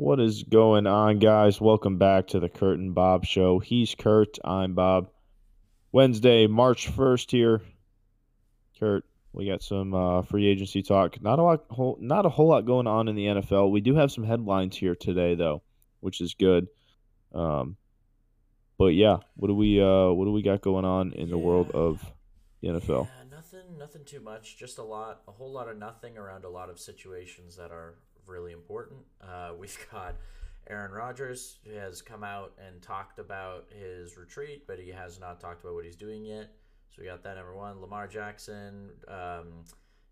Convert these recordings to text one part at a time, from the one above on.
What is going on, guys? Welcome back to the Kurt and Bob Show. He's Kurt. I'm Bob. Wednesday, March 1st here. Kurt, we got some uh, free agency talk. Not a lot, whole, not a whole lot going on in the NFL. We do have some headlines here today, though, which is good. Um, but yeah, what do we uh, what do we got going on in the world of the NFL? Yeah, nothing, nothing too much. Just a lot, a whole lot of nothing around a lot of situations that are really important. Uh, we've got Aaron Rodgers has come out and talked about his retreat, but he has not talked about what he's doing yet. So we got that number one. Lamar Jackson, um,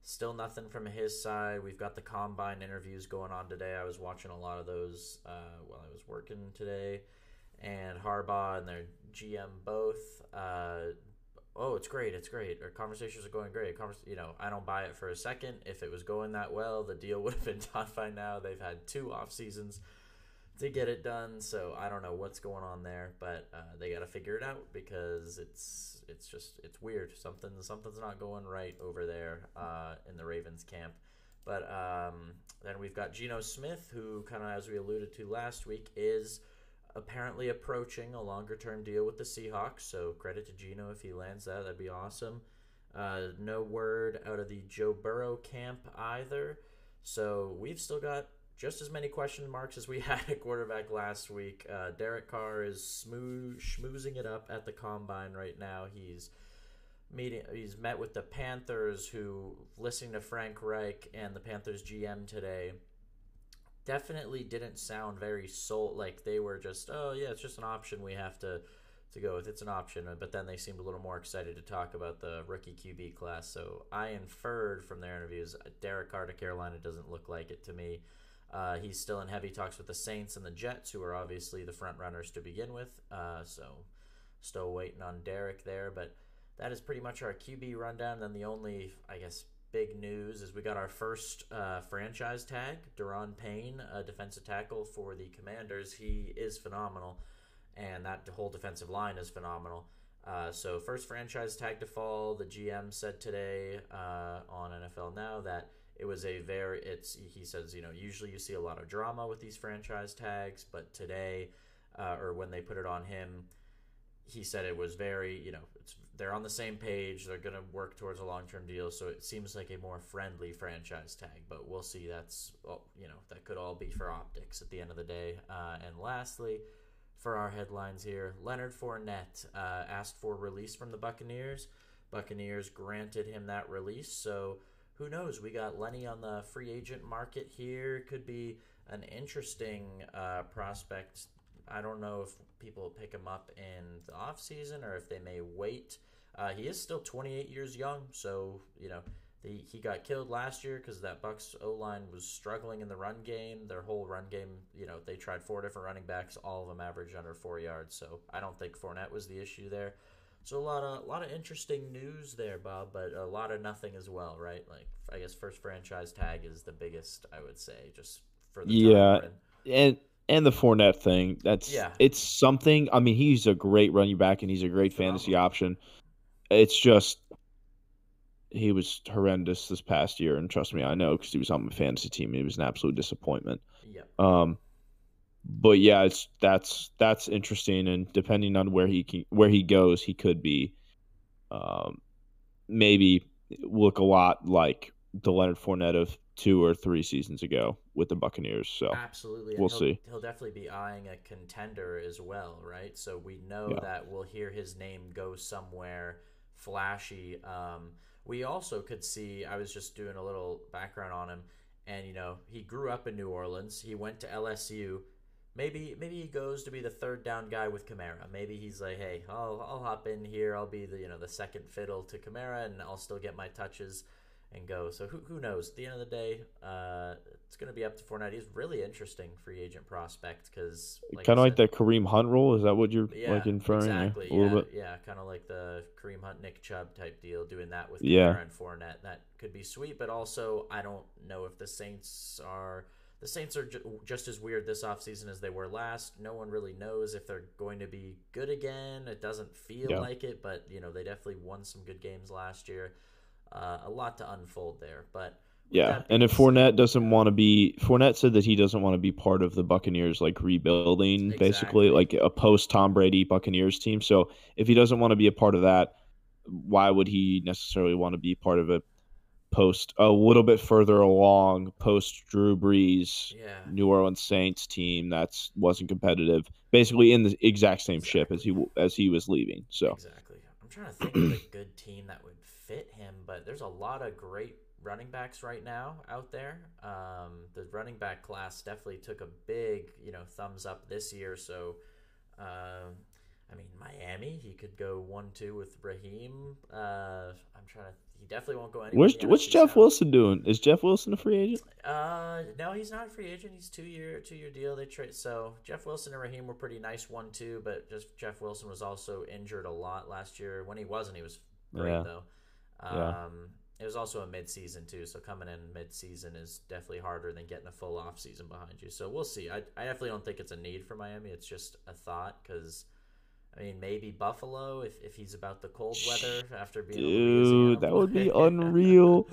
still nothing from his side. We've got the combine interviews going on today. I was watching a lot of those uh, while I was working today. And Harbaugh and their GM both uh, oh, it's great, it's great. Our conversations are going great. Convers- you know, I don't buy it for a second. If it was going that well, the deal would have been done by now. They've had two off seasons to get it done, so I don't know what's going on there, but uh, they got to figure it out because it's it's just it's weird. Something something's not going right over there uh, in the Ravens camp. But um, then we've got Geno Smith, who kind of as we alluded to last week is apparently approaching a longer term deal with the Seahawks. So credit to Geno if he lands that. That'd be awesome. Uh, no word out of the Joe Burrow camp either. So we've still got just as many question marks as we had at quarterback last week. Uh, Derek Carr is smooth, schmoozing it up at the combine right now. He's meeting. He's met with the Panthers, who listening to Frank Reich and the Panthers GM today definitely didn't sound very soul like they were just oh yeah it's just an option we have to to go with. It's an option. But then they seemed a little more excited to talk about the rookie QB class. So I inferred from their interviews Derek Carr to Carolina doesn't look like it to me. Uh, he's still in heavy talks with the Saints and the Jets who are obviously the front runners to begin with. Uh, so still waiting on Derek there but that is pretty much our QB rundown. Then the only I guess big news is we got our first uh, franchise tag, Daron Payne, a defensive tackle for the Commanders. He is phenomenal, and that whole defensive line is phenomenal. Uh, so first franchise tag to fall. The GM said today uh, on NFL Now that it was a very it's he says you know usually you see a lot of drama with these franchise tags, but today uh, or when they put it on him, he said it was very you know it's they're on the same page. They're going to work towards a long term deal, so it seems like a more friendly franchise tag. But we'll see. That's well, you know that could all be for optics at the end of the day. Uh, and lastly, for our headlines here, Leonard Fournette uh, asked for release from the Buccaneers. Buccaneers granted him that release. So who knows? We got Lenny on the free agent market here. Could be an interesting uh, prospect. I don't know if people pick him up in the off season or if they may wait uh, he is still 28 years young, so you know the, he got killed last year because that Bucks O line was struggling in the run game. Their whole run game, you know, they tried four different running backs, all of them averaged under four yards. So I don't think Fournette was the issue there. So a lot of a lot of interesting news there, Bob, but a lot of nothing as well, right? Like I guess first franchise tag is the biggest, I would say, just for the yeah, and and the Fournette thing. That's yeah, it's something. I mean, he's a great running back and he's a great fantasy option it's just he was horrendous this past year, and trust me, I know because he was on my fantasy team. He was an absolute disappointment. Yeah. Um, but yeah, it's that's that's interesting, and depending on where he can, where he goes, he could be, um, maybe look a lot like the Leonard Fournette of two or three seasons ago with the Buccaneers. So absolutely, we'll he'll, see. He'll definitely be eyeing a contender as well, right? So we know yeah. that we'll hear his name go somewhere flashy. Um, we also could see. I was just doing a little background on him, and you know, he grew up in New Orleans. He went to LSU. Maybe maybe he goes to be the third down guy with Kamara. Maybe he's like, hey, I'll I'll hop in here. I'll be the you know the second fiddle to Kamara, and I'll still get my touches and go. So who, who knows? At the end of the day, uh, it's going to be up to Fournette. He's really interesting free agent prospect because like kind of like the Kareem Hunt role. Is that what you're yeah, like inferring? Exactly. Yeah, yeah, kind of like the Kareem Hunt, Nick Chubb type deal. Doing that with yeah. and Fournette, that could be sweet. But also, I don't know if the Saints are. The Saints are ju- just as weird this offseason as they were last. No one really knows if they're going to be good again. It doesn't feel Yeah. like it, but you know they definitely won some good games last year. Uh, a lot to unfold there, but Yeah, and if Fournette doesn't want to be, Fournette said that he doesn't want to be part of the Buccaneers like rebuilding, basically like a post Tom Brady Buccaneers team. So if he doesn't want to be a part of that, why would he necessarily want to be part of a post a little bit further along post Drew Brees Yeah. New Orleans Saints team that's wasn't competitive, basically in the exact same ship as he as he was leaving. So Exactly. I'm trying to think of a good team that would fit him, but there's a lot of great running backs right now out there. Um, the running back class definitely took a big, you know, thumbs up this year. So, um, I mean, Miami, he could go one-two with Raheem. Uh, I'm trying to. He definitely won't go anywhere. where's in what's Jeff. Wilson doing? Is Jeff Wilson a free agent? Uh, no, he's not a free agent. He's two year two year deal. They trade so Jeff Wilson and Raheem were pretty nice one two, but just Jeff Wilson was also injured a lot last year. When he wasn't, he was great Yeah. though. Yeah. Um, it was also a mid season too, so coming in mid season is definitely harder than getting a full off season behind you. So we'll see. I I definitely don't think it's a need for Miami. It's just a thought because. I mean, maybe Buffalo if, if he's about the cold weather after being Dude, that would be unreal.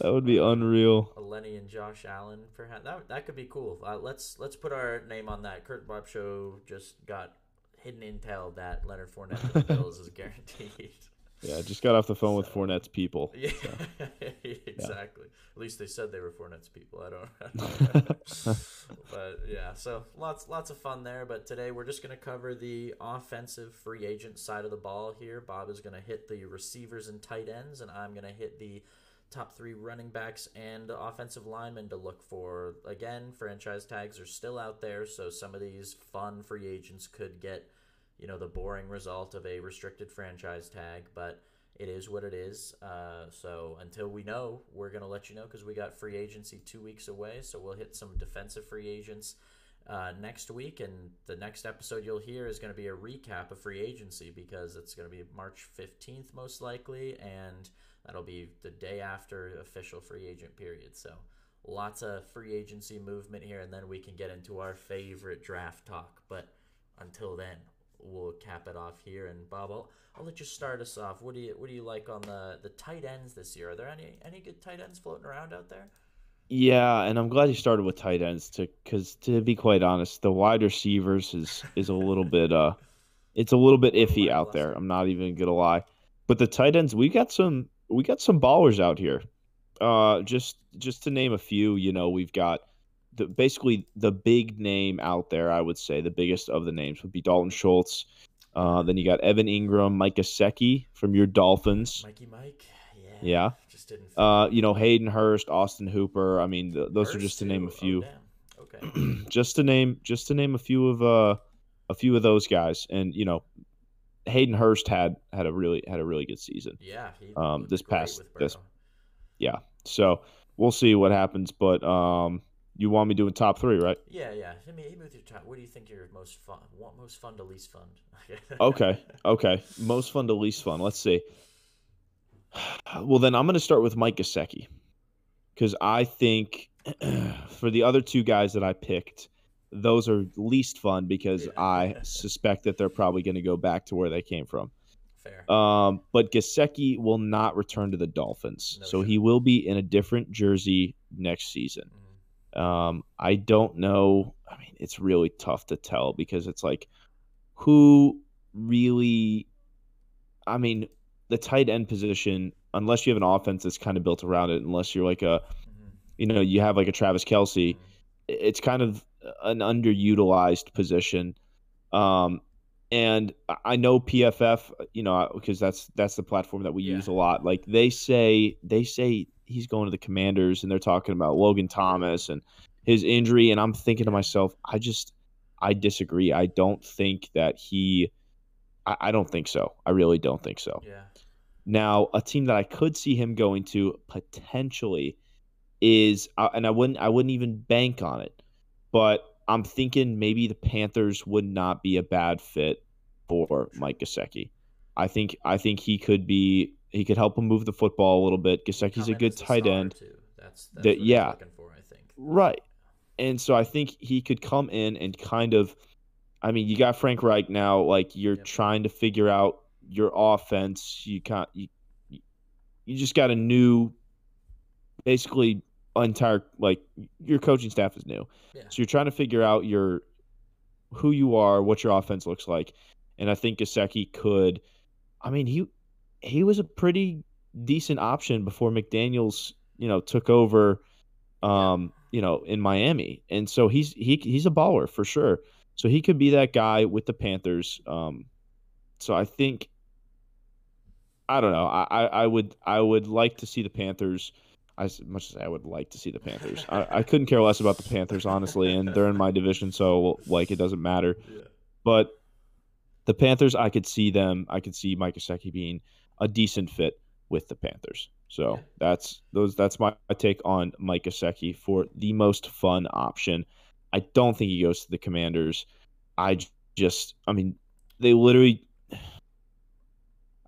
That would be unreal. Lenny and Josh Allen, perhaps that that could be cool. Uh, let's let's put our name on that. Kurt Bob Show just got hidden intel that Leonard Fournette to the Bills is guaranteed. Yeah, I just got off the phone with So- Fournette's people. Yeah, exactly. At least they said they were Fournette's people. I don't. but yeah, so lots lots of fun there. But today we're just going to cover the offensive free agent side of the ball here. Bob is going to hit the receivers and tight ends, and I'm going to hit the top three running backs and offensive linemen to look for. Again, franchise tags are still out there, so some of these fun free agents could get, you know, the boring result of a restricted franchise tag, but it is what it is. Uh, so until we know, we're going to let you know because we got free agency two weeks away. So we'll hit some defensive free agents uh, next week. And the next episode you'll hear is going to be a recap of free agency because it's going to be March 15th, most likely. And that'll be the day after official free agent period. So lots of free agency movement here. And then we can get into our favorite draft talk. But until then, we'll cap it off here. And Bob, I'll, I'll let you start us off. What do you what do you like on the the tight ends this year? Are there any any good tight ends floating around out there? Yeah, and I'm glad you started with tight ends to because to be quite honest, the wide receivers is is a little bit uh it's a little bit iffy out there. I'm not even gonna lie. But the tight ends, we got some we got some ballers out here. Uh just just to name a few, you know, we've got the basically the big name out there, I would say, the biggest of the names would be Dalton Schultz. Uh, then you got Evan Engram, Mike Gesicki from your Dolphins. Mikey Mike, yeah, Yeah. just didn't. Uh, you know, Hayden Hurst, Austin Hooper. I mean, th- those are just to name a too? Oh, few. damn. Okay. just to name just to name a few of uh a few of those guys and you know Hayden Hurst had had a really had a really good season. Yeah. He Um, this past- this- Yeah. So we'll see what happens but um you want me doing top 3, right? Yeah, yeah. Hit me, hit me with your top. What do you think your most fun? What most fun to least fun? Okay. Okay. Most fun to least fun. Let's see. Well, then I'm going to start with Mike Gesicki because I think for the other two guys that I picked, those are least fun because Yeah. I suspect that they're probably going to go back to where they came from. Fair. Um, but Gesicki will not return to the Dolphins, No so shit. he will be in a different jersey next season. Mhm. Um, I don't know. I mean, it's really tough to tell because it's like who really. I mean, the tight end position, unless you have an offense that's kind of built around it, unless you're like a, Mhm. you know, you have like a Travis Kelce, Mhm. it's kind of an underutilized position. Um, and I- I know PFF, you know, because that's that's the platform that we Yeah. use a lot. Like they say, they say he's going to the Commanders, and they're talking about Logan Thomas and his injury. And I'm thinking to myself, I just, I disagree. I don't think that he, I, I don't think so. I really don't think so. Yeah. Now, a team that I could see him going to potentially is, uh, and I wouldn't, I wouldn't even bank on it, but I'm thinking maybe the Panthers would not be a bad fit for Mike Gesicki. I think, I think he could be, he could help him move the football a little bit. Gesicki's Come a good tight end, Too. That's, that's That- yeah. looking for, I think. right? And so I think he could come in and kind of, I mean, you got Frank Reich now. Like you're Yep. trying to figure out your offense. You can't. You, you- just got a new, basically entire like your coaching staff is new. Yeah. So you're trying to figure out your who you are, what your offense looks like. And I think Gesicki could I mean, he he was a pretty decent option before McDaniels, you know, took over um, you know, in Miami. And so he's he he's a baller for sure. So he could be that guy with the Panthers. Um, so I think I don't know. I, I would I would like to see the Panthers as much as I would like to see the Panthers. I, I couldn't care less about the Panthers, honestly, and they're in my division, so like it doesn't matter. Yeah. But the Panthers, I could see them. I could see Mike Gesicki being a decent fit with the Panthers. So Yeah. that's those. That's my take on Mike Gesicki for the most fun option. I don't think he goes to the Commanders. I just, I mean, they literally.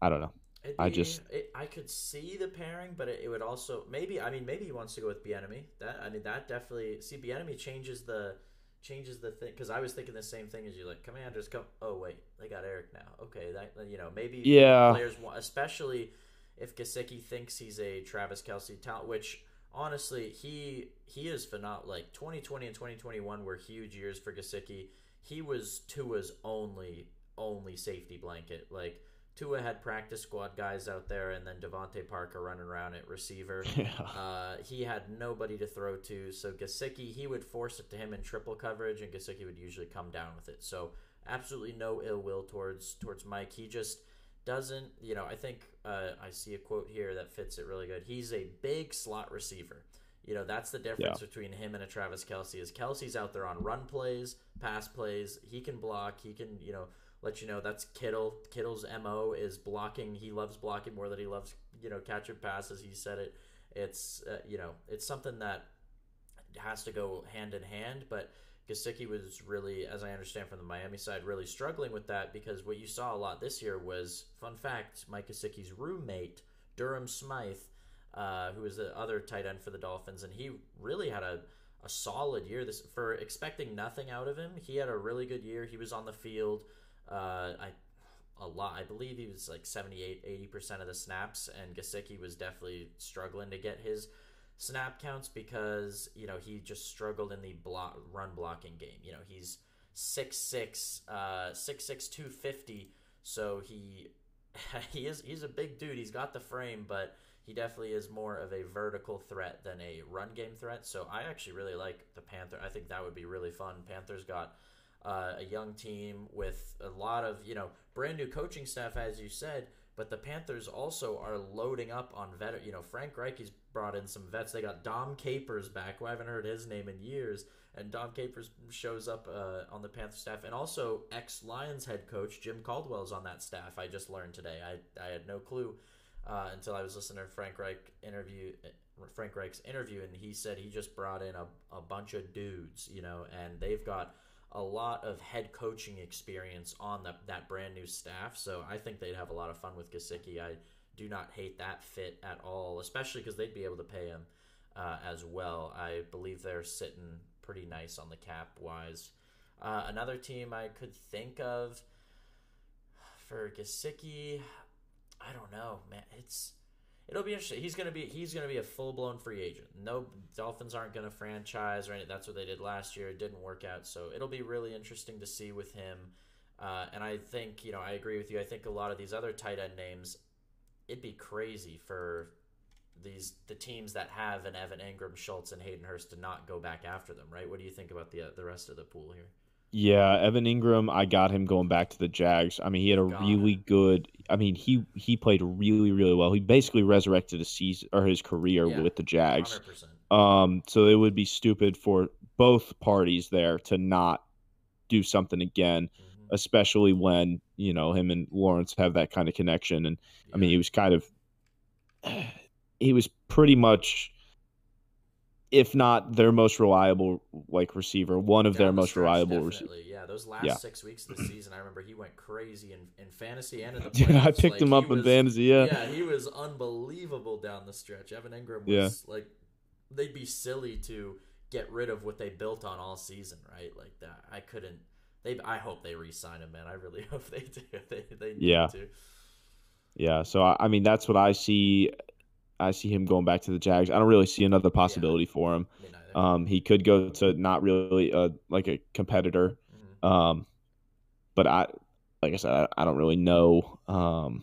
I don't know. I just- it, I could see the pairing, but it, it would also maybe I mean maybe he wants to go with Bieniemy. That I mean that definitely see Bieniemy changes the changes the thing because I was thinking the same thing as you like Commanders come oh wait they got Eric now okay that you know maybe Yeah. players want especially if Gesicki thinks he's a Travis Kelce talent which honestly he he is phenomenal like 2020 and 2021 were huge years for Gesicki he was Tua's only only safety blanket like Tua had practice squad guys out there, and then DeVante Parker running around at receiver. Yeah. Uh, he had nobody to throw to, so Gesicki he would force it to him in triple coverage, and Gesicki would usually come down with it. So absolutely no ill will towards towards Mike. He just doesn't, you know. I think uh, I see a quote here that fits it really good. He's a big slot receiver. You know that's the difference between him and a Travis Kelce. Is Kelce's out there on run plays, pass plays. He can block. He can, you know, let you know that's Kittle. Kittle's mo is blocking. He loves blocking more than he loves, you know, catching passes. He said it. It's uh, you know, it's something that has to go hand in hand. But Gesicki was really, as I understand from the Miami side, really struggling with that because what you saw a lot this year was, fun fact, Mike Gesicki's roommate Durham Smythe, uh, who was the other tight end for the Dolphins, and he really had a a solid year. This for expecting nothing out of him. He had a really good year. He was on the field. Uh, I a lot. I believe he was like 78, 80% of the snaps, and Gesicki was definitely struggling to get his snap counts because, you know, he just struggled in the block, run blocking game. You know, he's 6'6", uh, 6'6", 250, so he he is he's a big dude. He's got the frame, but he definitely is more of a vertical threat than a run game threat. So I actually really like the Panther. I think that would be really fun. Panthers got uh, a young team with a lot of you know brand new coaching staff, as you said. But the Panthers also are loading up on vet. You know, Frank Reich's brought in some vets. They got Dom Capers back, who I haven't heard his name in years, and Dom Capers shows up uh, on the Panther staff, and also ex Lions head coach Jim Caldwell is on that staff. I just learned today. I I had no clue uh, until I was listening to Frank Reich interview. Frank Reich's interview, and he said he just brought in a, a bunch of dudes, you know, and they've got a lot of head coaching experience on the, that brand new staff. So I think they'd have a lot of fun with Gesicki. I do not hate that fit at all, especially because they'd be able to pay him uh, as well. I believe they're sitting pretty nice on the cap wise. Uh, another team I could think of for Gesicki, I don't know, man. It's it'll be interesting. He's gonna be he's gonna be a full blown free agent. No Dolphins aren't gonna franchise or anything. That's what they did last year. It didn't work out, so it'll be really interesting to see with him. Uh, and I think you know I agree with you. I think a lot of these other tight end names, it'd be crazy for these the teams that have an Evan Engram, Schultz, and Hayden Hurst to not go back after them. Right? What do you think about the uh, the rest of the pool here? Yeah, Evan Engram, I got him going back to the Jags. I mean, he had a really good. I mean, he he played really really well. He basically resurrected his season or his career Yeah, with the Jags. Hundred percent. Um, so it would be stupid for both parties there to not do something again, Mm-hmm. especially when you know him and Lawrence have that kind of connection. And I mean, he was kind of he was pretty much if not their most reliable like receiver, one of Down their the most reliable receivers. Yeah, those last Yeah. six weeks of the season, I remember he went crazy in, in fantasy and in the Dude, I picked Like, him up in fantasy. Yeah. yeah, he was unbelievable down the stretch. Evan Engram Yeah. was like, they'd be silly to get rid of what they built on all season, right? Like that. I couldn't. They. I hope they re-sign him, man. I really hope they do. They. They need Yeah. to. Yeah, so I, I mean that's what I see. I see him going back to the Jags. I don't really see another possibility yeah. for him. Um, he could go to not really uh, like a competitor. Mm-hmm. Um, but I, like I said, I, I don't really know. Um,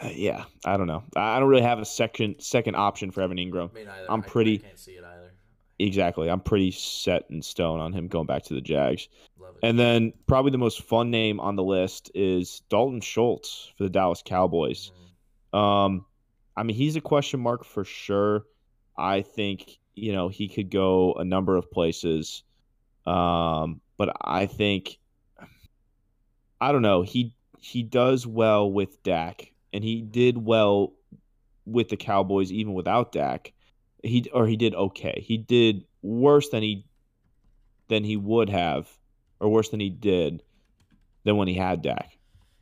uh, yeah, I don't know. I don't really have a second second option for Evan. Me neither. I'm pretty. I can't see it either. Exactly. I'm pretty set in stone on him going back to the Jags. And then probably the most fun name on the list is Dalton Schultz for the Dallas Cowboys. Mm-hmm. Um, I mean, he's a question mark for sure. I think you know he could go a number of places, um, but I think I don't know. He he does well with Dak, and he did well with the Cowboys even without Dak. He or he did okay. He did worse than he than he would have, or worse than he did than when he had Dak.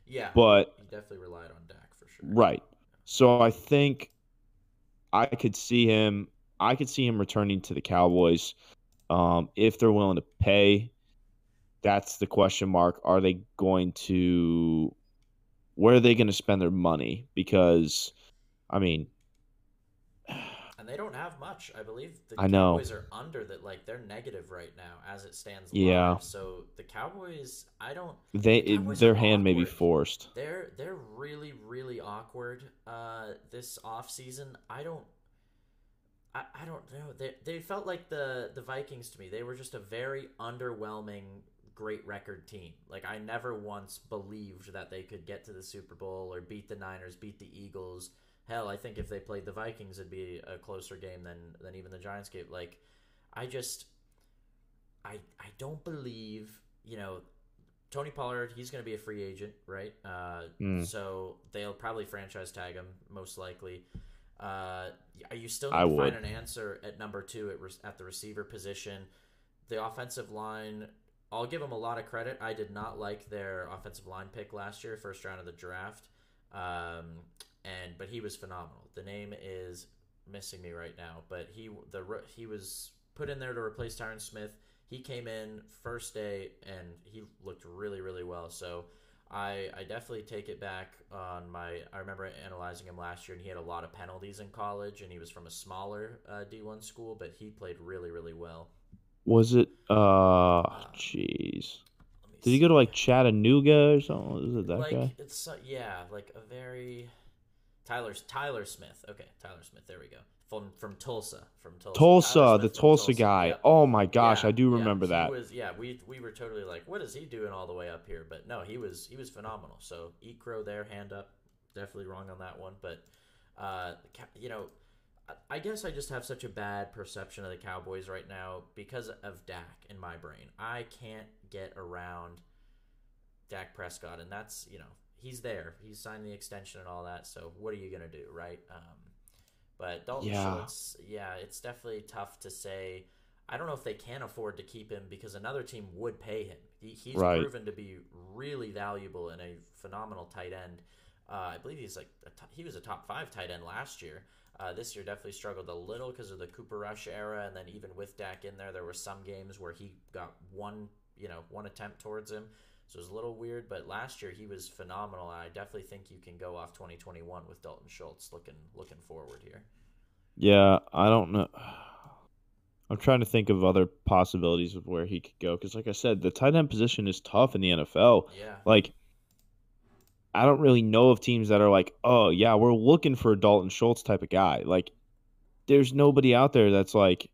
Yeah, but he definitely relied on Dak for sure. Right. So I think I could see him. I could see him returning to the Cowboys um, if they're willing to pay. That's the question mark. Are they going to? Where are they going to spend their money? Because, I mean, they don't have much. I believe the I know. Cowboys are under that. Like they're negative right now as it stands. Yeah. Live. So the Cowboys, I don't. They the Cowboys their hand may be forced. They're they're really really awkward. Uh, this off season, I don't. I, I don't know. They, they felt like the, the Vikings to me. They were just a very underwhelming, great record team. Like, I never once believed that they could get to the Super Bowl or beat the Niners, beat the Eagles Hell, I think if they played the Vikings, it'd be a closer game than than even the Giants game. Like, I just, I I don't believe you know. Tony Pollard, he's going to be a free agent, right? Uh, mm. So they'll probably franchise tag him, most likely. Uh, are you still going to find an answer at number two at, re- at the receiver position? The offensive line, I'll give them a lot of credit. I did not like their offensive line pick last year, first round of the draft. Um, and but he was phenomenal. The name is missing me right now, but he the he was put in there to replace Tyron Smith. He came in first day and he looked really really well. So I I definitely take it back on my. I remember analyzing him last year, and he had a lot of penalties in college, and he was from a smaller uh, D1 school, but he played really really well. Was it? Uh, jeez. Did he go to like Chattanooga or something? Is it that like, guy? It's uh, yeah, like a very Tyler Tyler Smith. Okay, Tyler Smith. There we go. From from Tulsa. From Tulsa. Tulsa, the Tulsa, Tulsa, guy. Yep. Oh my gosh, yeah, I do remember yeah, that. Was, yeah, we we were totally like, what is he doing all the way up here? But no, he was he was phenomenal. So eat crow there, hand up. Definitely wrong on that one, but uh, you know, I guess I just have such a bad perception of the Cowboys right now because of Dak in my brain. I can't get around Dak Prescott, and that's you know he's there. He's signed the extension and all that. So what are you gonna do, right? Um, but Dalton yeah. Schultz, yeah, it's definitely tough to say. I don't know if they can afford to keep him because another team would pay him. He, he's right. proven to be really valuable and a phenomenal tight end. Uh, I believe he's like he was a top five tight end last year. Uh, this year definitely struggled a little because of the Cooper Rush era, and then even with Dak in there, there were some games where he got one, you know, one attempt towards him. So it was a little weird, but last year he was phenomenal. I definitely think you can go off 2021 with Dalton Schultz looking looking forward here. Yeah, I don't know. I'm trying to think of other possibilities of where he could go because, like I said, the tight end position is tough in the NFL. Yeah. Like, I don't really know of teams that are like, oh yeah, we're looking for a Dalton Schultz type of guy. Like, there's nobody out there that's like,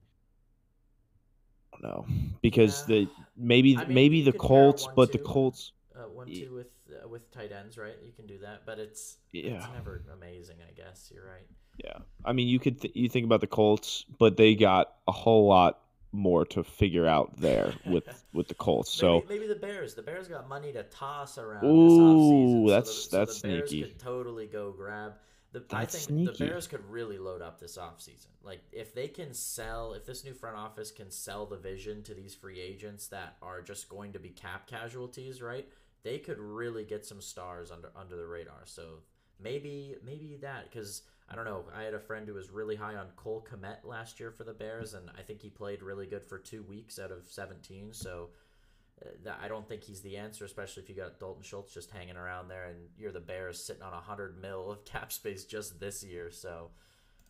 don't know, because yeah. the maybe I mean, maybe the Colts, but two, the Colts uh, one two with uh, with tight ends, right? You can do that, but it's yeah, it's never amazing. I guess you're right. Yeah, I mean, you could th- you think about the Colts, but they got a whole lot more to figure out there with with the Colts. So maybe, maybe, the Bears. The Bears got money to toss around. Ooh, that's so the, that's so the sneaky. Bears could totally go grab. The, That's I think sneaky. the Bears could really load up this offseason. Like if they can sell, if this new front office can sell the vision to these free agents that are just going to be cap casualties, right? They could really get some stars under under the radar. So maybe maybe that because I don't know. I had a friend who was really high on Cole Kmet last year for the Bears, and I think he played really good for two weeks out of seventeen. So uh, I don't think he's the answer, especially if you got Dalton Schultz just hanging around there, and you're the Bears sitting on a hundred mil of cap space just this year. So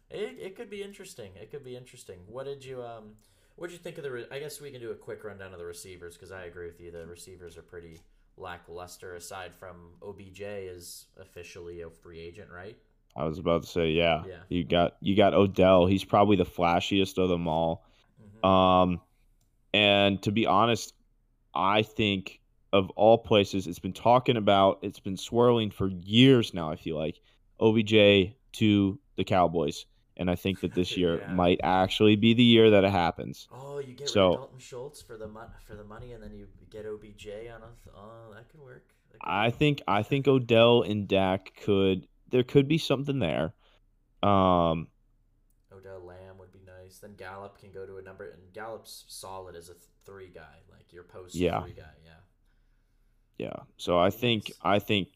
it, it could be interesting. It could be interesting. What did you um what did you think of the? Re- I guess we can do a quick rundown of the receivers because I agree with you. The receivers are pretty lackluster. Aside from OBJ is officially a free agent, right? I was about to say, yeah. Yeah. You got you got Odell. He's probably the flashiest of them all. Mhm. Um, and to be honest, I think of all places, it's been talking about, it's been swirling for years now. I feel like OBJ to the Cowboys, and I think that this year Yeah. might actually be the year that it happens. Oh, you get So- Dalton Schultz for the mon- for the money, and then you get OBJ on a. Th- oh, that could work. That could I work. think I think Odell and Dak could there could be something there. Um, Odell Lamb would be nice. Then Gallup can go to a number, and Gallup's solid as a th- three guy, like your post Yeah. three guy. Yeah. yeah. So I think I think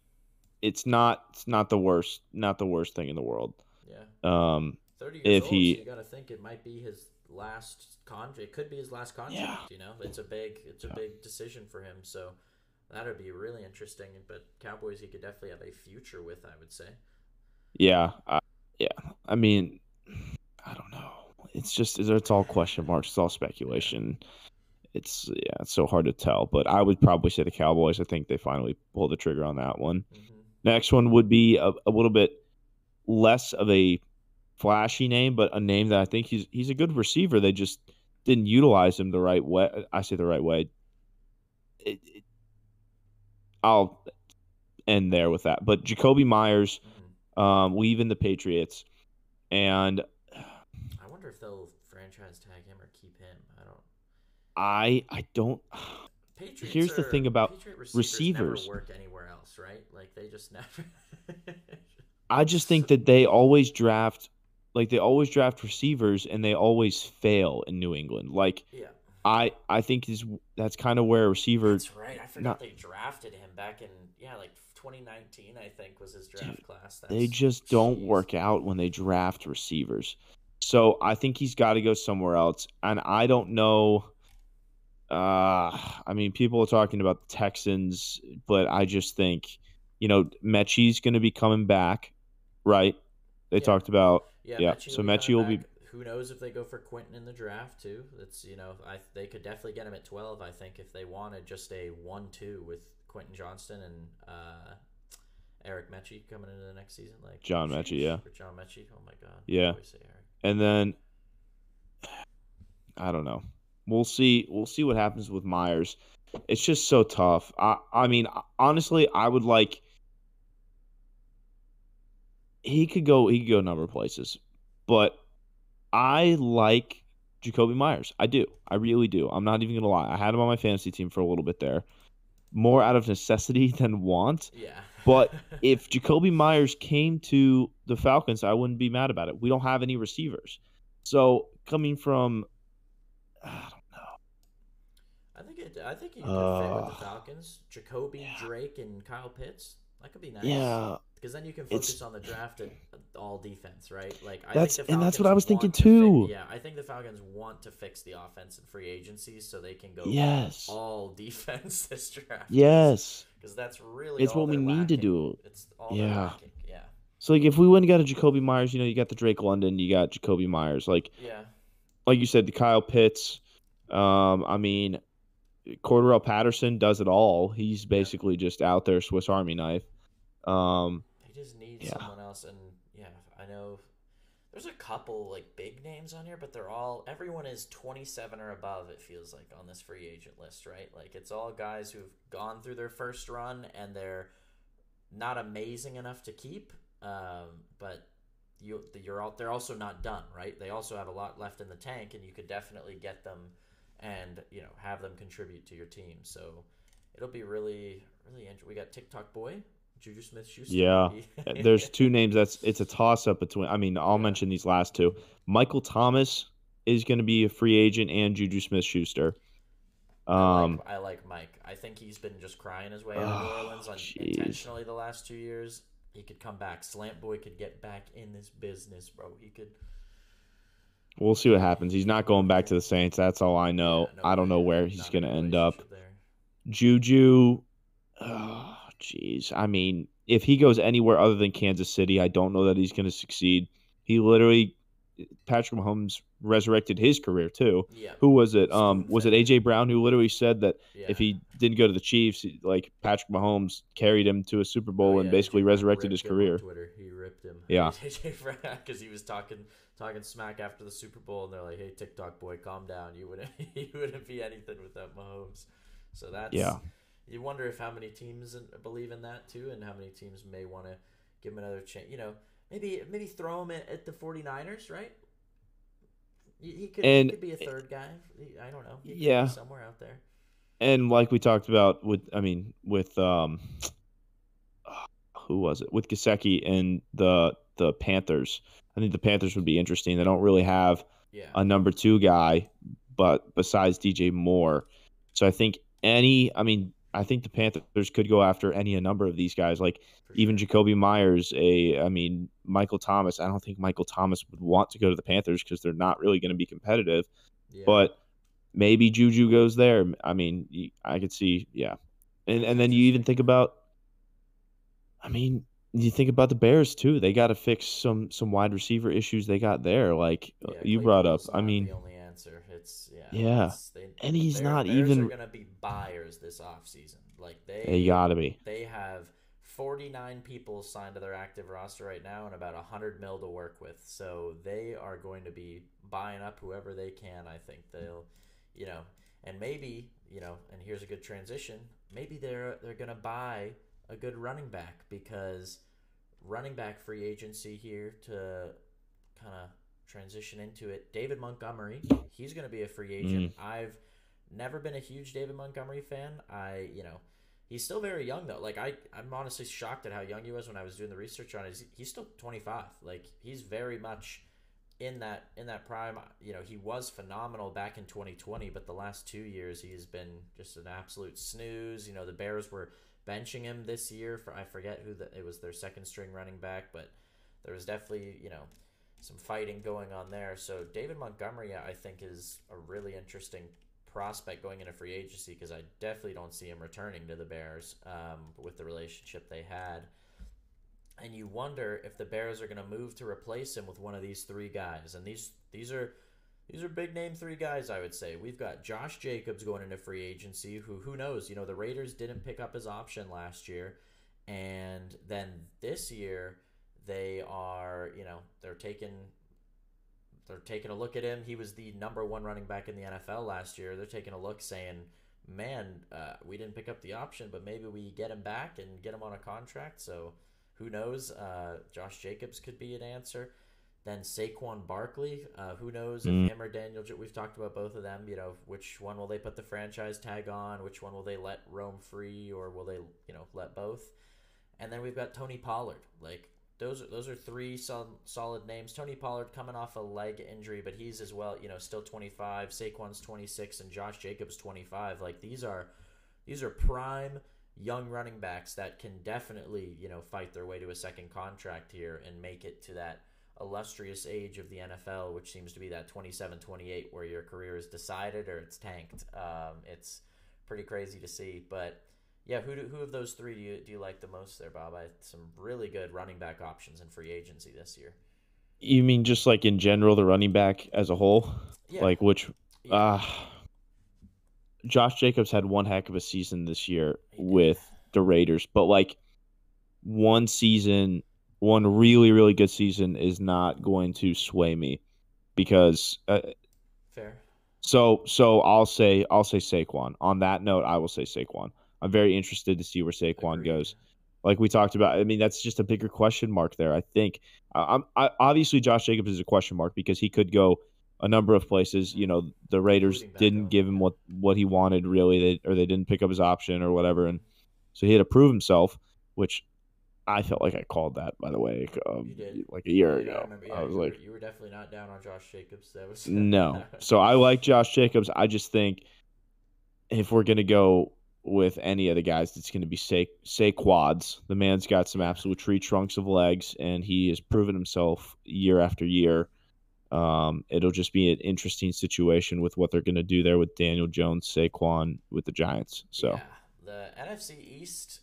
it's not it's not the worst not the worst thing in the world. Yeah. Um, Thirty years If old, he- so you got to think it might be his last contract. It could be his last contract. Yeah. You know, it's a big, it's a Yeah. big decision for him. So that would be really interesting. But Cowboys, he could definitely have a future with. I would say. yeah, I, yeah. I mean, I don't know. It's just it's all question marks. It's all speculation. It's yeah, it's so hard to tell. But I would probably say the Cowboys. I think they finally pulled the trigger on that one. hmm Next one would be a, a little bit less of a flashy name, but a name that I think he's he's a good receiver. They just didn't utilize him the right way. I say the right way. It, it- I'll end there with that. But Jakobi Meyers, hmm um, leaving the Patriots, and I wonder if they'll franchise tag him or keep him. I don't. I I don't. Patriots Here's the thing about Patriot receivers. never work anywhere else, right? Like they just never. I just think that they always draft, like they always draft receivers, and they always fail in New England. Like yeah, I I think is that's kind of where a receiver that's right. I forgot not- they drafted him back in yeah, like 2019. I think was his draft Dude, class. That's, they just don't work out when they draft receivers. So I think he's got to go somewhere else. And I don't know. Uh, I mean, people are talking about the Texans, but I just think, you know, Metchie's going to be coming back, right? They Yeah. talked about, Yeah, Yeah, Metchie so Metchie will be- Who knows if they go for Quentin in the draft too? That's you know, I they could definitely get him at 12. I think if they wanted just a one-two with Quentin Johnston and uh, Eric Metchie coming into the next season, like John Metchie, yeah. John Metchie. Oh my God, Yeah. And then I don't know. We'll see. We'll see what happens with Meyers. It's just so tough. I I mean, honestly, I would like he could go he could go a number of places. But I like Jakobi Meyers. I do. I really do. I'm not even gonna lie. I had him on my fantasy team for a little bit there. More out of necessity than want. Yeah, But If Jakobi Meyers came to the Falcons, I wouldn't be mad about it. We don't have any receivers. So coming from I don't know. I think it. I think he could fit with Uh, the Falcons. Jakobi, yeah. Drake, and Kyle Pitts. That could be nice. Yeah, Because then you can It's- focus on the draft and all defense, right? Like I That's- and that's what I was thinking want to fi- too. yeah, I think the Falcons want to fix the offense and free agency so they can go yes. all defense this draft. Yes. because that's really It's what we need to do. It's all Yeah. Yeah, So like if we wouldn't got a Jakobi Meyers, you know, you got the Drake London, you got Jakobi Meyers. Like yeah, like you said, the Kyle Pitts. Um, I mean, Cordarrelle Patterson does it all. He's basically just out there Swiss Army knife. Um, need Yeah. someone else. And yeah, I know there's a couple like big names on here, but they're all everyone is 27 or above. It feels like on this free agent list, right? Like it's all guys who've gone through their first run and they're not amazing enough to keep, um, but you you're all they're also not done, right? They also have a lot left in the tank, and you could definitely get them and you know have them contribute to your team. So it'll be really really interesting. We got TikTok boy. Juju Smith Schuster. Yeah. there's two names that's it's a toss up between. I mean, I'll Yeah. mention these last two. Michael Thomas is going to be a free agent, and Juju Smith Schuster. I Um, like, I like Mike. I think he's been just crying his way out of Oh, New Orleans on, intentionally the last two years. He could come back. Slant boy could get back in this business, bro. He could. we'll see what happens. He's not going back to the Saints. That's all I know. Yeah, no I don't know where he's going to end up. there. Juju, oh, jeez. I mean, if he goes anywhere other than Kansas City, I don't know that he's going to succeed. He literally, Patrick Mahomes resurrected his career too. Yeah. Who was it? Um, was it AJ Brown who literally said that Yeah. if he didn't go to the Chiefs, like Patrick Mahomes carried him to a Super Bowl Oh, and basically AJ resurrected his ripped him on career. Twitter, he ripped him. Yeah. AJ Brown because he was talking talking smack after the Super Bowl, and they're like, "Hey, TikTok boy, calm down. You wouldn't you wouldn't be anything without Mahomes." So that's Yeah. You wonder if how many teams believe in that too, and how many teams may want to give him another chance. You know, maybe maybe throw him at, at the 49ers, right? He, could, And- he could be a third guy. I don't know. He could be Yeah. somewhere out there. And like we talked about with, I mean, with um, who was it? With Gesicki and the the Panthers. I think the Panthers would be interesting. They don't really have Yeah. a number two guy, but besides DJ Moore, so I think any. I mean, I think the Panthers could go after any a number of these guys, like for even. Jakobi Meyers. A, I mean, Michael Thomas. I don't think Michael Thomas would want to go to the Panthers because they're not really going to be competitive. Yeah. But maybe Juju goes there. I mean, I could see, yeah, and and then you even think about. I mean, you think about the Bears too. They got to fix some some wide receiver issues they got there. Like Yeah, you brought up, I mean, answer. It's yeah, Yeah. it's- they- And he's not even- Are gonna be buyers this offseason. Like they they gotta be. they have 49 people signed to their active roster right now and about 100 mil to work with. So they are going to be buying up whoever they can. I think they'll, you know, and maybe, you know, and here's a good transition. Maybe they're they're going to buy a good running back because running back free agency here to kind of transition into it. David Montgomery, he's going to be a free agent. Mm. I've never been a huge David Montgomery fan. I, you know, he's still very young though. Like I, I'm honestly shocked at how young he was when I was doing the research on it. He's, he's still 25. Like he's very much in that in that prime. You know, he was phenomenal back in 2020, but the last two years he has been just an absolute snooze. You know, the Bears were benching him this year for I forget who the, it was their second string running back, but there was definitely you know some fighting going on there. So David Montgomery, I think, is a really interesting prospect going into free agency because I definitely don't see him returning to the Bears um, with the relationship they had. And you wonder if the Bears are going to move to replace him with one of these three guys. And these these are these are big name three guys, I would say. We've got Josh Jacobs going into free agency, who who knows? You know, the Raiders didn't pick up his option last year, and then this year they are, you know, they're taking they're taking a look at him. He was the number one running back in the NFL last year. They're taking a look, saying, "Man, uh, we didn't pick up the option, but maybe we get him back and get him on a contract." So, who knows? Uh, Josh Jacobs could be an answer. Then Saquon Barkley, uh, who knows if Mm. him or Daniel? We've talked about both of them. You know, which one will they put the franchise tag on? Which one will they let roam free, or will they, you know, let both? And then we've got Tony Pollard. Like those are those are three solid, solid names. Tony Pollard coming off a leg injury, but he's as well, you know, still 25. Saquon's 26 and Josh Jacobs 25. Like these are these are prime young running backs that can definitely, you know, fight their way to a second contract here and make it to that illustrious age of the NFL, which seems to be that 27-28 where your career is decided or it's tanked. Um, it's pretty crazy to see, but yeah, who do, who of those three do you do you like the most there, Bob? I had some really good running back options in free agency this year. You mean just like in general, the running back as a whole? Yeah, Like which? yeah, Uh, Josh Jacobs had one heck of a season this year with the Raiders, but like one season, one really really good season is not going to sway me because uh, fair. so so I'll say I'll say Saquon. On that note, I will say Saquon. I'm very interested to see where Saquon goes. Like we talked about, I mean that's just a bigger question mark there. I think I, I'm I, obviously Josh Jacobs is a question mark because he could go a number of places. You know, the Raiders didn't give him what what he wanted really, they, or they didn't pick up his option or whatever, and so he had to prove himself, which I felt like I called that by the way, um, like a year Yeah, I ago. remember. Yeah, I was you, like, were, you were definitely not down on Josh Jacobs. That was no. So I like Josh Jacobs. I just think if we're gonna go with any of the guys, it's gonna be say say quads. The man's got some absolute tree trunks of legs, and he has proven himself year after year. Um, it'll just be an interesting situation with what they're going to do there with Daniel Jones, Saquon with the Giants. So yeah, the NFC East,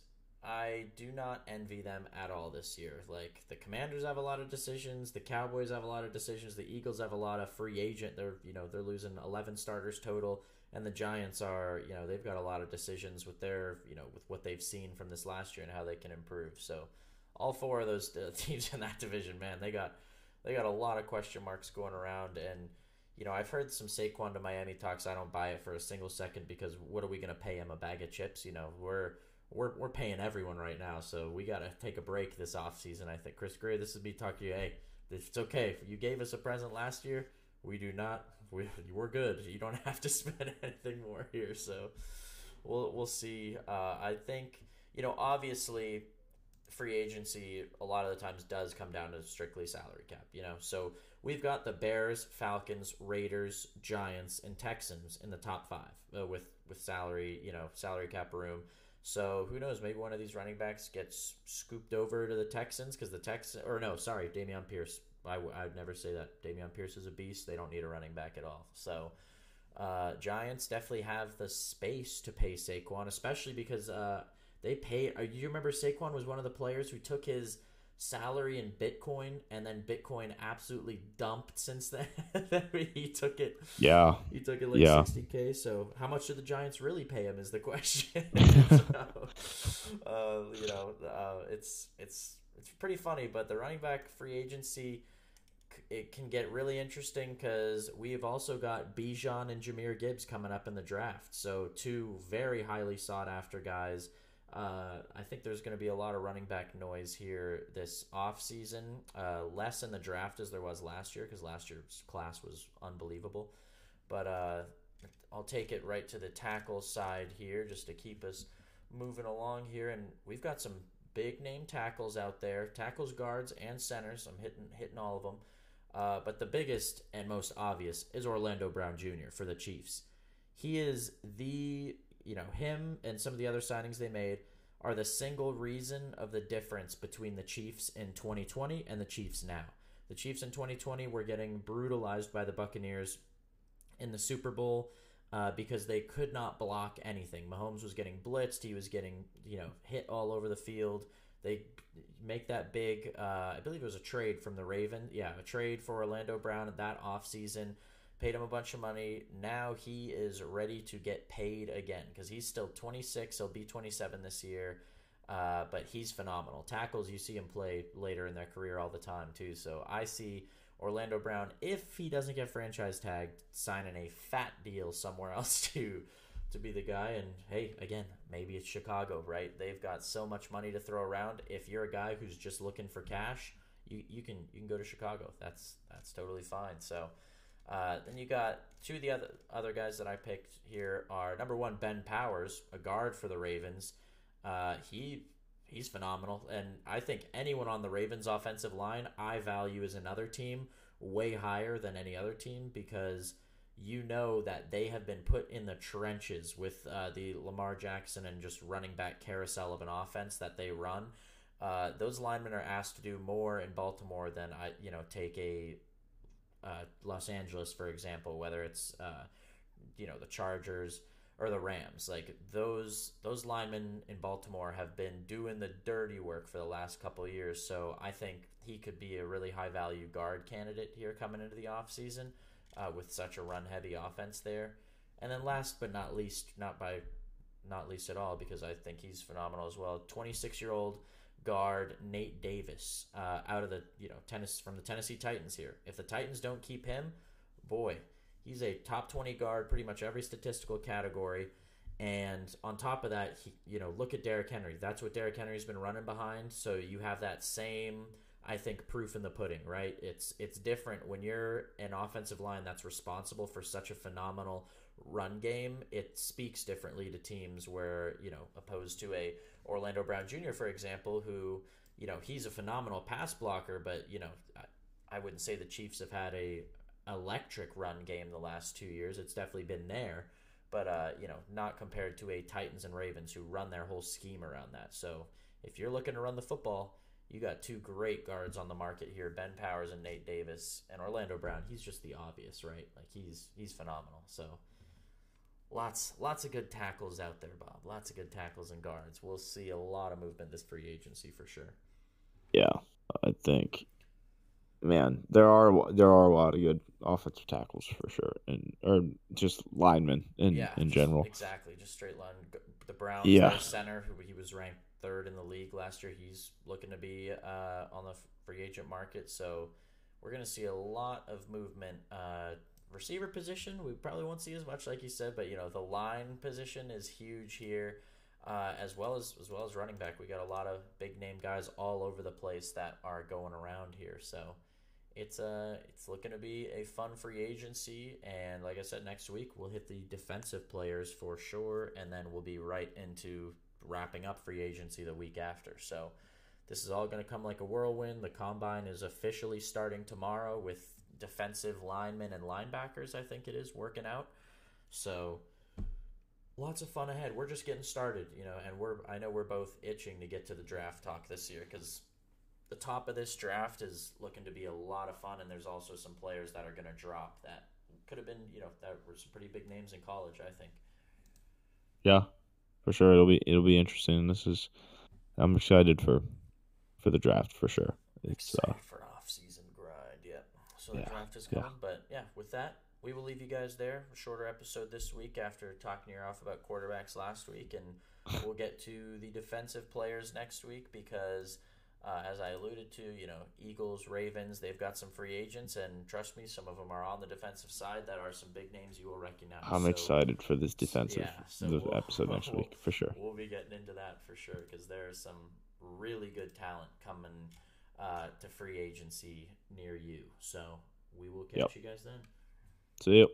I do not envy them at all this year. Like the Commanders have a lot of decisions, the Cowboys have a lot of decisions, the Eagles have a lot of free agent. They're you know they're losing eleven starters total, and the Giants are you know they've got a lot of decisions with their you know with what they've seen from this last year and how they can improve. So all four of those uh, teams in that division, man, they got they got a lot of question marks going around and you know, I've heard some Saquon to Miami talks. I don't buy it for a single second because what are we going to pay him a bag of chips? You know, we're we're we're paying everyone right now, so we got to take a break this offseason. I think Chris Grier, this is me talking to you. Hey, it's okay. You gave us a present last year. We do not. We we're good. You don't have to spend anything more here. So we'll we'll see. Uh, I think you know, obviously free agency a lot of the times does come down to strictly salary cap, you know. So we've got the Bears, Falcons, Raiders, Giants, and Texans in the top five uh, with with salary, you know, salary cap room. So who knows? Maybe one of these running backs gets scooped over to the Texans because the Texans, or no, sorry, Dameon Pierce. I, w- I would never say that. Dameon Pierce is a beast. They don't need a running back at all. So uh, Giants definitely have the space to pay Saquon, especially because uh, they pay. Uh, you remember Saquon was one of the players who took his salary in Bitcoin, and then Bitcoin absolutely dumped since then. he took it. Yeah. He took it like Yeah. sixty k. So how much did the Giants really pay him? Is the question. so, uh, you know, uh, it's it's it's pretty funny, but the running back free agency. It can get really interesting because we have also got Bijan and Jahmyr Gibbs coming up in the draft. So two very highly sought after guys. Uh, I think there's going to be a lot of running back noise here this offseason. Uh, less in the draft as there was last year because last year's class was unbelievable. But uh, I'll take it right to the tackle side here just to keep us moving along here. And we've got some big name tackles out there tackles, guards, and centers. I'm hitting, hitting all of them. Uh, but the biggest and most obvious is Orlando Brown Jr. for the Chiefs. He is the you know, him and some of the other signings they made are the single reason of the difference between the Chiefs in 2020 and the Chiefs now. The Chiefs in 2020 were getting brutalized by the Buccaneers in the Super Bowl uh, because they could not block anything. Mahomes was getting blitzed, he was getting, you know, hit all over the field. They make that big, uh, I believe it was a trade from the Raven. Yeah, a trade for Orlando Brown at that offseason paid him a bunch of money. Now he is ready to get paid again because he's still 26. He'll be 27 this year. Uh, but he's phenomenal. Tackles, you see him play later in their career all the time, too. So I see Orlando Brown, if he doesn't get franchise tagged, signing a fat deal somewhere else to to be the guy. And hey, again, maybe it's Chicago, right? They've got so much money to throw around. If you're a guy who's just looking for cash, you, you can you can go to Chicago. That's that's totally fine. So uh, then you got two of the other other guys that I picked here are number one Ben Powers, a guard for the Ravens. Uh, he he's phenomenal, and I think anyone on the Ravens offensive line I value as another team way higher than any other team because you know that they have been put in the trenches with uh, the Lamar Jackson and just running back carousel of an offense that they run. Uh, those linemen are asked to do more in Baltimore than I, you know, take a uh, Los Angeles, for example, whether it's uh, you know the Chargers or the Rams. Like those those linemen in Baltimore have been doing the dirty work for the last couple years. So I think he could be a really high value guard candidate here coming into the offseason uh, with such a run heavy offense there. And then last but not least, not by not least at all, because I think he's phenomenal as well. Twenty six year old guard Nate Davis uh, out of the you know tennis from the Tennessee Titans here. If the Titans don't keep him, boy, he's a top twenty guard, pretty much every statistical category. And on top of that, he, you know, look at Derrick Henry. That's what Derrick Henry's been running behind. So you have that same, I think, proof in the pudding, right? It's it's different when you're an offensive line that's responsible for such a phenomenal run game. It speaks differently to teams where you know, opposed to a Orlando Brown Jr., for example, who you know he's a phenomenal pass blocker, but you know, I, wouldn't say the Chiefs have had a electric run game the last two years. It's definitely been there but uh, you know, not compared to a Titans and Ravens who run their whole scheme around that. So if you're looking to run the football, you got two great guards on the market here, Ben Powers and Nate Davis, and Orlando Brown. He's just the obvious, right? Like he's he's phenomenal. So lots lots of good tackles out there, Bob. Lots of good tackles and guards. We'll see a lot of movement this free agency for sure. Yeah, I think man, there are there are a lot of good offensive tackles for sure, and or just linemen in yeah, in general. Exactly, just straight line. The Browns, Yeah. center, who he was ranked third in the league last year, he's looking to be uh, on the free agent market. So we're going to see a lot of movement. Uh, receiver position, we probably won't see as much, like you said, but you know the line position is huge here, uh, as well as as well as running back. We got a lot of big name guys all over the place that are going around here. So it's uh it's looking to be a fun free agency and like i said next week we'll hit the defensive players for sure and then we'll be right into wrapping up free agency the week after so this is all going to come like a whirlwind the combine is officially starting tomorrow with defensive linemen and linebackers i think it is working out so lots of fun ahead we're just getting started you know and we're i know we're both itching to get to the draft talk this year because the top of this draft is looking to be a lot of fun, and there's also some players that are going to drop that could have been, you know, that were some pretty big names in college. I think. Yeah, for sure. It'll be it'll be interesting. This is I'm excited for for the draft for sure. It's uh for. The Yeah, draft is yeah. coming, but yeah, with that, we will leave you guys there. A shorter episode this week after talking your off about quarterbacks last week, and we'll get to the defensive players next week because. Uh, as I alluded to, you know, Eagles, Ravens, they've got some free agents, and trust me, some of them are on the defensive side that are some big names you will recognize. I'm So- excited for this defensive yeah, so we'll- episode next we'll- week for sure. We'll be getting into that for sure because there's some really good talent coming uh, to free agency near you. So we will catch Yep. you guys then. See you.